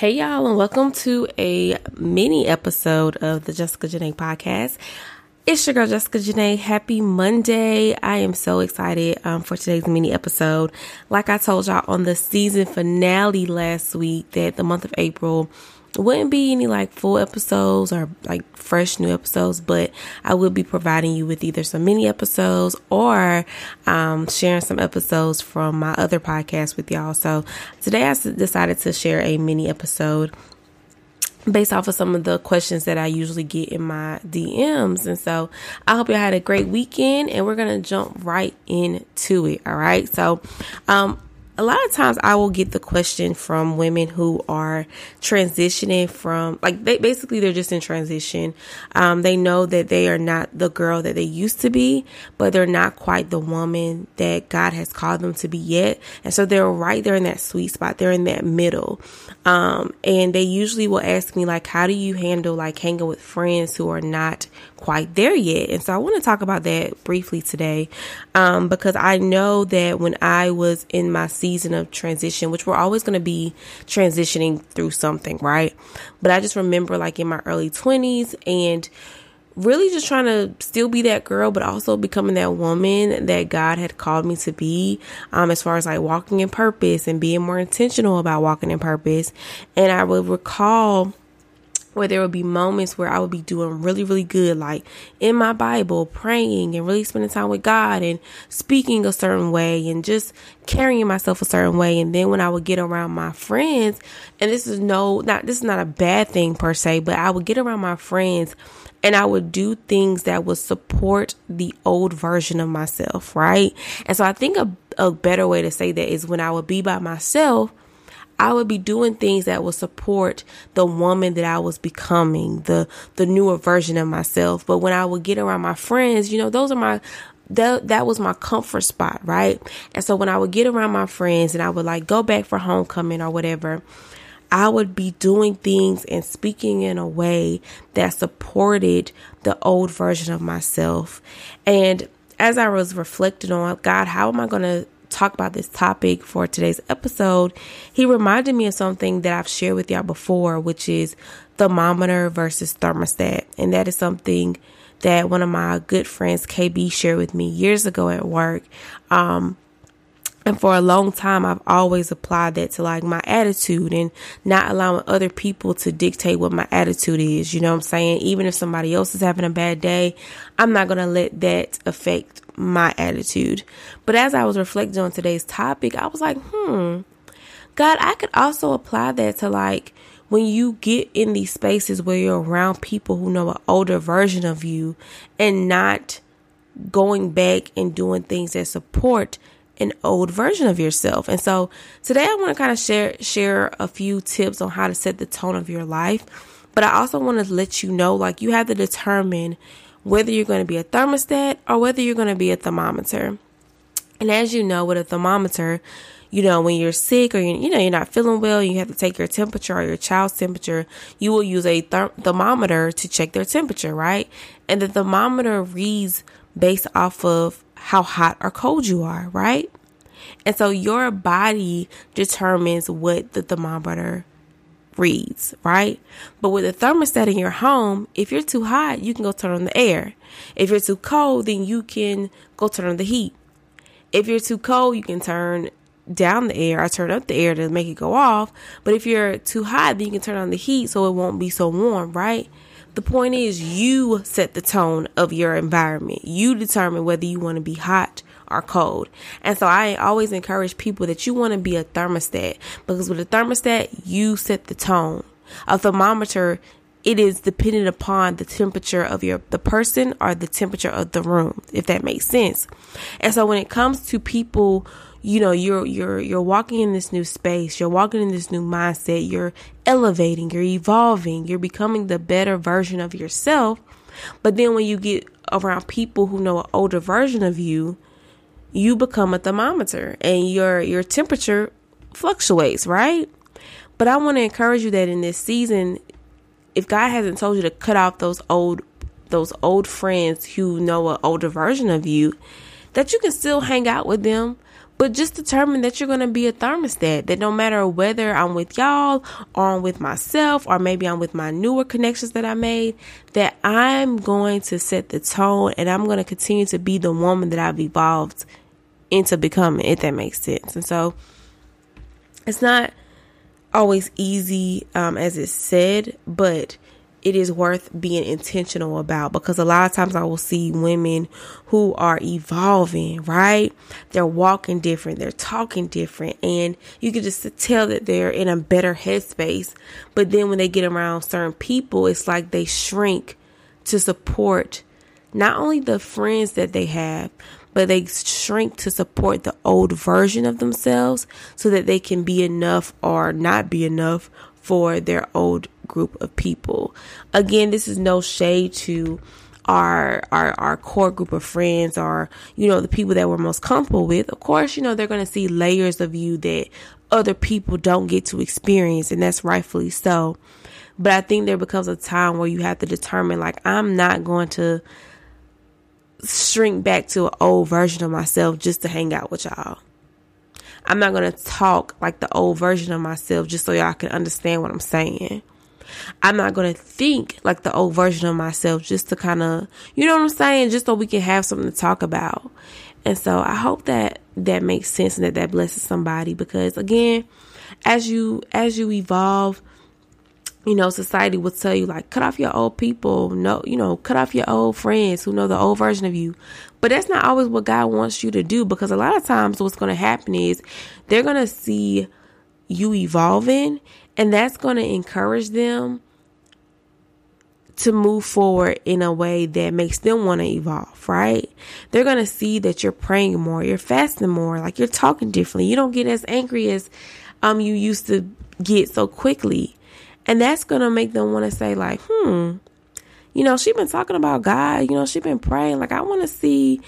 Hey, y'all, and welcome to a mini episode of the Jessica Janae podcast. It's your girl, Jessica Janae. Happy Monday. I am so excited um, for today's mini episode. Like I told y'all on the season finale last week, that the month of April wouldn't be any like full episodes or like fresh new episodes, but I will be providing you with either some mini episodes or um, sharing some episodes from my other podcast with y'all. So today I decided to share a mini episode based off of some of the questions that I usually get in my DMs. And so I hope you had a great weekend and we're going to jump right into it. All right. So, um, a lot of times I will get the question from women who are transitioning from like they basically they're just in transition. Um, they know that they are not the girl that they used to be, but they're not quite the woman that God has called them to be yet. And so they're right there in that sweet spot. They're in that middle. Um, and they usually will ask me like, how do you handle like hanging with friends who are not quite there yet? And so I want to talk about that briefly today. Um, because I know that when I was in my season season of transition, which we're always going to be transitioning through something, right? But I just remember like in my early 20s and really just trying to still be that girl, but also becoming that woman that God had called me to be, um, as far as like walking in purpose and being more intentional about walking in purpose. And I would recall where there would be moments where I would be doing really, really good, like in my Bible, praying and really spending time with God and speaking a certain way and just carrying myself a certain way. And then when I would get around my friends, and this is no, not, this is not a bad thing per se, but I would get around my friends and I would do things that would support the old version of myself, right? And so I think a, a better way to say that is when I would be by myself, I would be doing things that would support the woman that I was becoming, the the newer version of myself. But when I would get around my friends, you know, those are my that that was my comfort spot, right? And so when I would get around my friends and I would like go back for homecoming or whatever, I would be doing things and speaking in a way that supported the old version of myself. And as I was reflecting on God, how am I going to talk about this topic for today's episode, he reminded me of something that I've shared with y'all before, which is thermometer versus thermostat. And that is something that one of my good friends, KB, shared with me years ago at work. Um, and for a long time, I've always applied that to like my attitude and not allowing other people to dictate what my attitude is. You know what I'm saying? Even if somebody else is having a bad day, I'm not going to let that affect my attitude. But as I was reflecting on today's topic, I was like, hmm, God, I could also apply that to like when you get in these spaces where you're around people who know an older version of you and not going back and doing things that support an old version of yourself. And so today I want to kind of share share a few tips on how to set the tone of your life. But I also want to let you know like you have to determine whether you're going to be a thermostat or whether you're going to be a thermometer. And as you know, with a thermometer, you know, when you're sick or you, you know you're not feeling well, you have to take your temperature or your child's temperature. You will use a therm- thermometer to check their temperature, right? And the thermometer reads based off of how hot or cold you are, right? And so your body determines what the thermometer reads, right? But with a thermostat in your home, if you're too hot, you can go turn on the air. If you're too cold, then you can go turn on the heat. If you're too cold, you can turn down the air, or turn up the air to make it go off. But if you're too hot, then you can turn on the heat so it won't be so warm, right? The point is, you set the tone of your environment. You determine whether you want to be hot or cold. And so I always encourage people that you want to be a thermostat because with a thermostat, you set the tone. A thermometer it is dependent upon the temperature of your the person or the temperature of the room if that makes sense and so when it comes to people you know you're you're you're walking in this new space you're walking in this new mindset you're elevating you're evolving you're becoming the better version of yourself but then when you get around people who know an older version of you you become a thermometer and your your temperature fluctuates right but I want to encourage you that in this season if God hasn't told you to cut off those old those old friends who know an older version of you, that you can still hang out with them, but just determine that you're going to be a thermostat. That no matter whether I'm with y'all or I'm with myself or maybe I'm with my newer connections that I made, that I'm going to set the tone and I'm going to continue to be the woman that I've evolved into becoming, if that makes sense. And so it's not always easy um, as it's said, but it is worth being intentional about because a lot of times I will see women who are evolving, right? They're walking different, they're talking different, and you can just tell that they're in a better headspace. But then when they get around certain people, it's like they shrink to support not only the friends that they have, but they shrink to support the old version of themselves so that they can be enough or not be enough for their old group of people. Again, this is no shade to our our our core group of friends or you know the people that we're most comfortable with. Of course, you know they're going to see layers of you that other people don't get to experience and that's rightfully so. But I think there becomes a time where you have to determine like I'm not going to shrink back to an old version of myself just to hang out with y'all. I'm not going to talk like the old version of myself just so y'all can understand what I'm saying. I'm not going to think like the old version of myself just to kind of, you know what I'm saying? Just so we can have something to talk about. And so I hope that that makes sense and that that blesses somebody because again, as you, as you evolve, you know, society will tell you like cut off your old people, no, you know, cut off your old friends who know the old version of you. But that's not always what God wants you to do because a lot of times what's going to happen is they're going to see you evolving and that's going to encourage them to move forward in a way that makes them want to evolve, right? They're going to see that you're praying more, you're fasting more, like you're talking differently. You don't get as angry as um you used to get so quickly. And that's going to make them want to say, like, hmm, you know, she's been talking about God, you know, she's been praying. Like, I want to see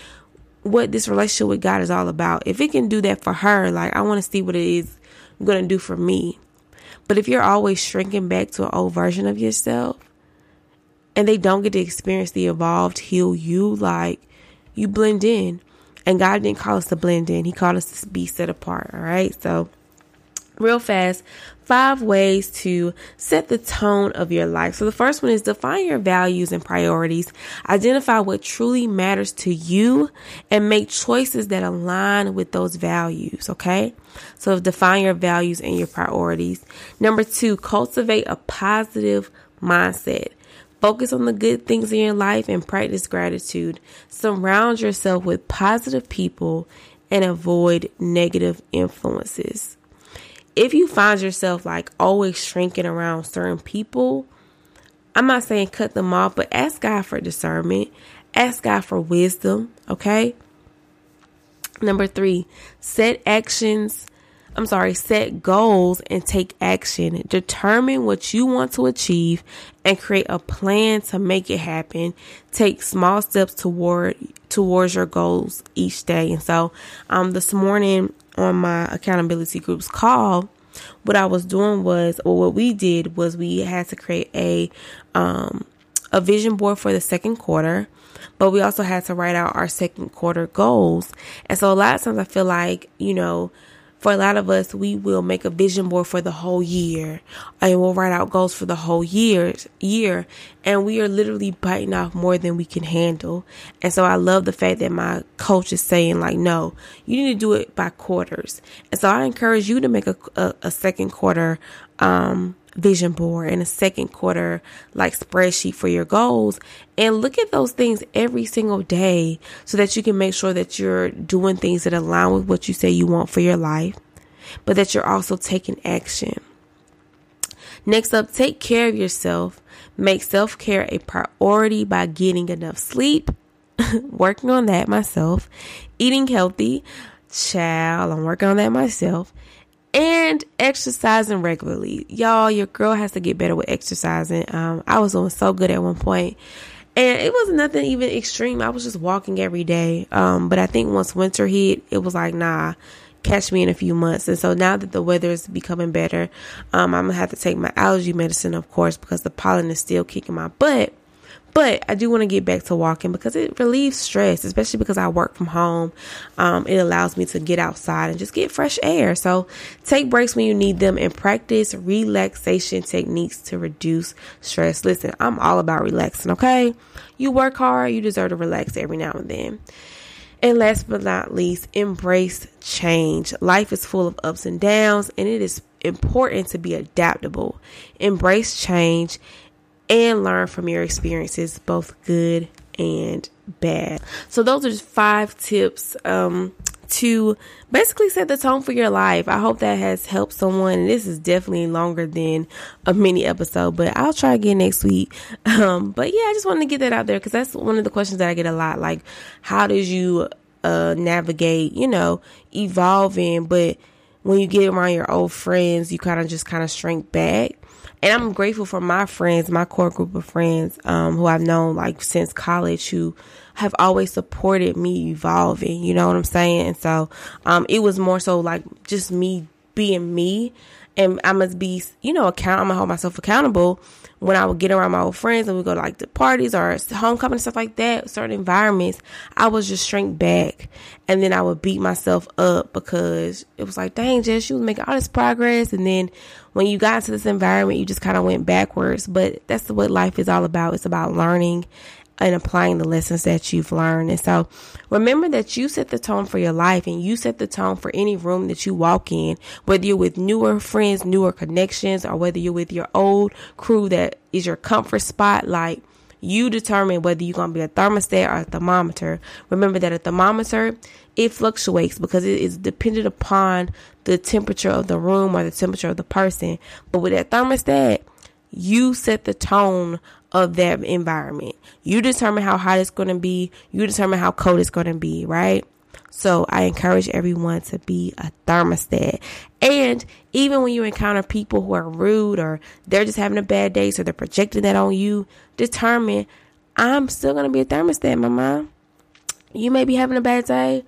what this relationship with God is all about. If it can do that for her, like, I want to see what it is going to do for me. But if you're always shrinking back to an old version of yourself and they don't get to experience the evolved, heal you, like, you blend in. And God didn't call us to blend in, He called us to be set apart. All right. So, real fast, five ways to set the tone of your life. So the first one is define your values and priorities. Identify what truly matters to you and make choices that align with those values. Okay. So define your values and your priorities. Number two, cultivate a positive mindset. Focus on the good things in your life and practice gratitude. Surround yourself with positive people and avoid negative influences if you find yourself like always shrinking around certain people, I'm not saying cut them off, but ask God for discernment. Ask God for wisdom, okay? Number three, set actions. I'm sorry, set goals and take action. Determine what you want to achieve and create a plan to make it happen. Take small steps toward towards your goals each day. And so, um, this morning on my accountability group's call, what I was doing was, or what we did was, we had to create a um, a vision board for the second quarter, but we also had to write out our second quarter goals. And so a lot of times I feel like you know for a lot of us, we will make a vision board for the whole year and we'll write out goals for the whole year, year. And we are literally biting off more than we can handle. And so I love the fact that my coach is saying like, no, you need to do it by quarters. And so I encourage you to make a, a, a second quarter, um, vision board and a second quarter like spreadsheet for your goals and look at those things every single day so that you can make sure that you're doing things that align with what you say you want for your life, but that you're also taking action. Next up, take care of yourself. Make self care a priority by getting enough sleep, working on that myself, eating healthy. Child, I'm working on that myself and exercising regularly. Y'all, your girl has to get better with exercising. Um, I was doing so good at one point, and it wasn't nothing even extreme. I was just walking every day. Um, but I think once winter hit, it was like, nah, catch me in a few months. And so now that the weather is becoming better, um, I'm gonna have to take my allergy medicine, of course, because the pollen is still kicking my butt. But I do want to get back to walking because it relieves stress, especially because I work from home. Um, it allows me to get outside and just get fresh air. So take breaks when you need them and practice relaxation techniques to reduce stress. Listen, I'm all about relaxing, okay? You work hard, you deserve to relax every now and then. And last but not least, embrace change. Life is full of ups and downs, and it is important to be adaptable. Embrace change and learn from your experiences, both good and bad. So, those are just five tips um, to basically set the tone for your life. I hope that has helped someone. And this is definitely longer than a mini episode, but I'll try again next week. Um, but yeah, I just wanted to get that out there because that's one of the questions that I get a lot. Like, how did you uh, navigate, you know, evolving, but when you get around your old friends, you kind of just kind of shrink back and I'm grateful for my friends, my core group of friends, um, who I've known like since college who have always supported me evolving. You know what I'm saying? And so, um, it was more so like just me being me and I must be, you know, account, I'm gonna hold myself accountable when I would get around my old friends and we go like the parties or homecoming stuff like that, certain environments, I would just shrink back and then I would beat myself up because it was like, dang, Jess, you was making all this progress. And then when you got into this environment, you just kind of went backwards. But that's what life is all about. It's about learning and applying the lessons that you've learned. And so remember that you set the tone for your life and you set the tone for any room that you walk in, whether you're with newer friends, newer connections, or whether you're with your old crew that is your comfort spot. Like you determine whether you're going to be a thermostat or a thermometer. Remember that a thermometer, it fluctuates because it is dependent upon the temperature of the room or the temperature of the person. But with that thermostat, you set the tone of that environment. You determine how hot it's going to be. You determine how cold it's going to be, right? So I encourage everyone to be a thermostat. And even when you encounter people who are rude or they're just having a bad day, so they're projecting that on you, determine I'm still going to be a thermostat, my mom. You may be having a bad day,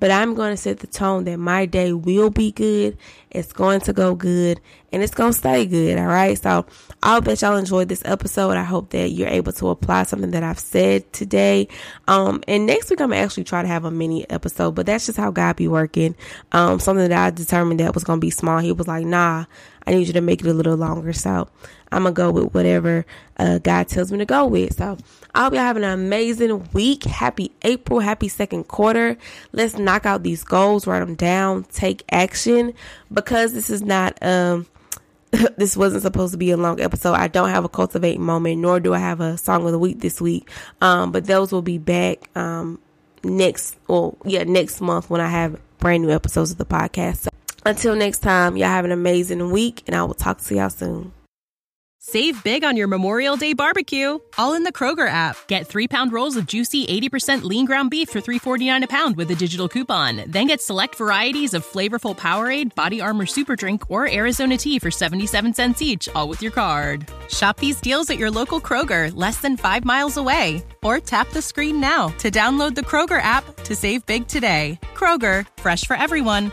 but I'm going to set the tone that my day will be good. It's going to go good and it's going to stay good. All right. So I that y'all enjoyed this episode. I hope that you're able to apply something that I've said today. Um, and next week I'm actually try to have a mini episode, but that's just how God be working. Um, something that I determined that was going to be small. He was like, nah, I need you to make it a little longer. So I'm gonna go with whatever uh, God tells me to go with. So I hope y'all have an amazing week. Happy April. Happy second quarter. Let's knock out these goals, write them down, take action. Because this is not um this wasn't supposed to be a long episode. I don't have a cultivate moment, nor do I have a song of the week this week. Um, but those will be back um next well yeah, next month when I have brand new episodes of the podcast. So until next time, y'all have an amazing week and I will talk to y'all soon. Save big on your Memorial Day barbecue, all in the Kroger app. Get three pound rolls of juicy 80% lean ground beef for $3.49 a pound with a digital coupon. Then get select varieties of flavorful Powerade, Body Armor Super Drink, or Arizona tea for 77 cents each, all with your card. Shop these deals at your local Kroger, less than five miles away. Or tap the screen now to download the Kroger app to save big today. Kroger, fresh for everyone.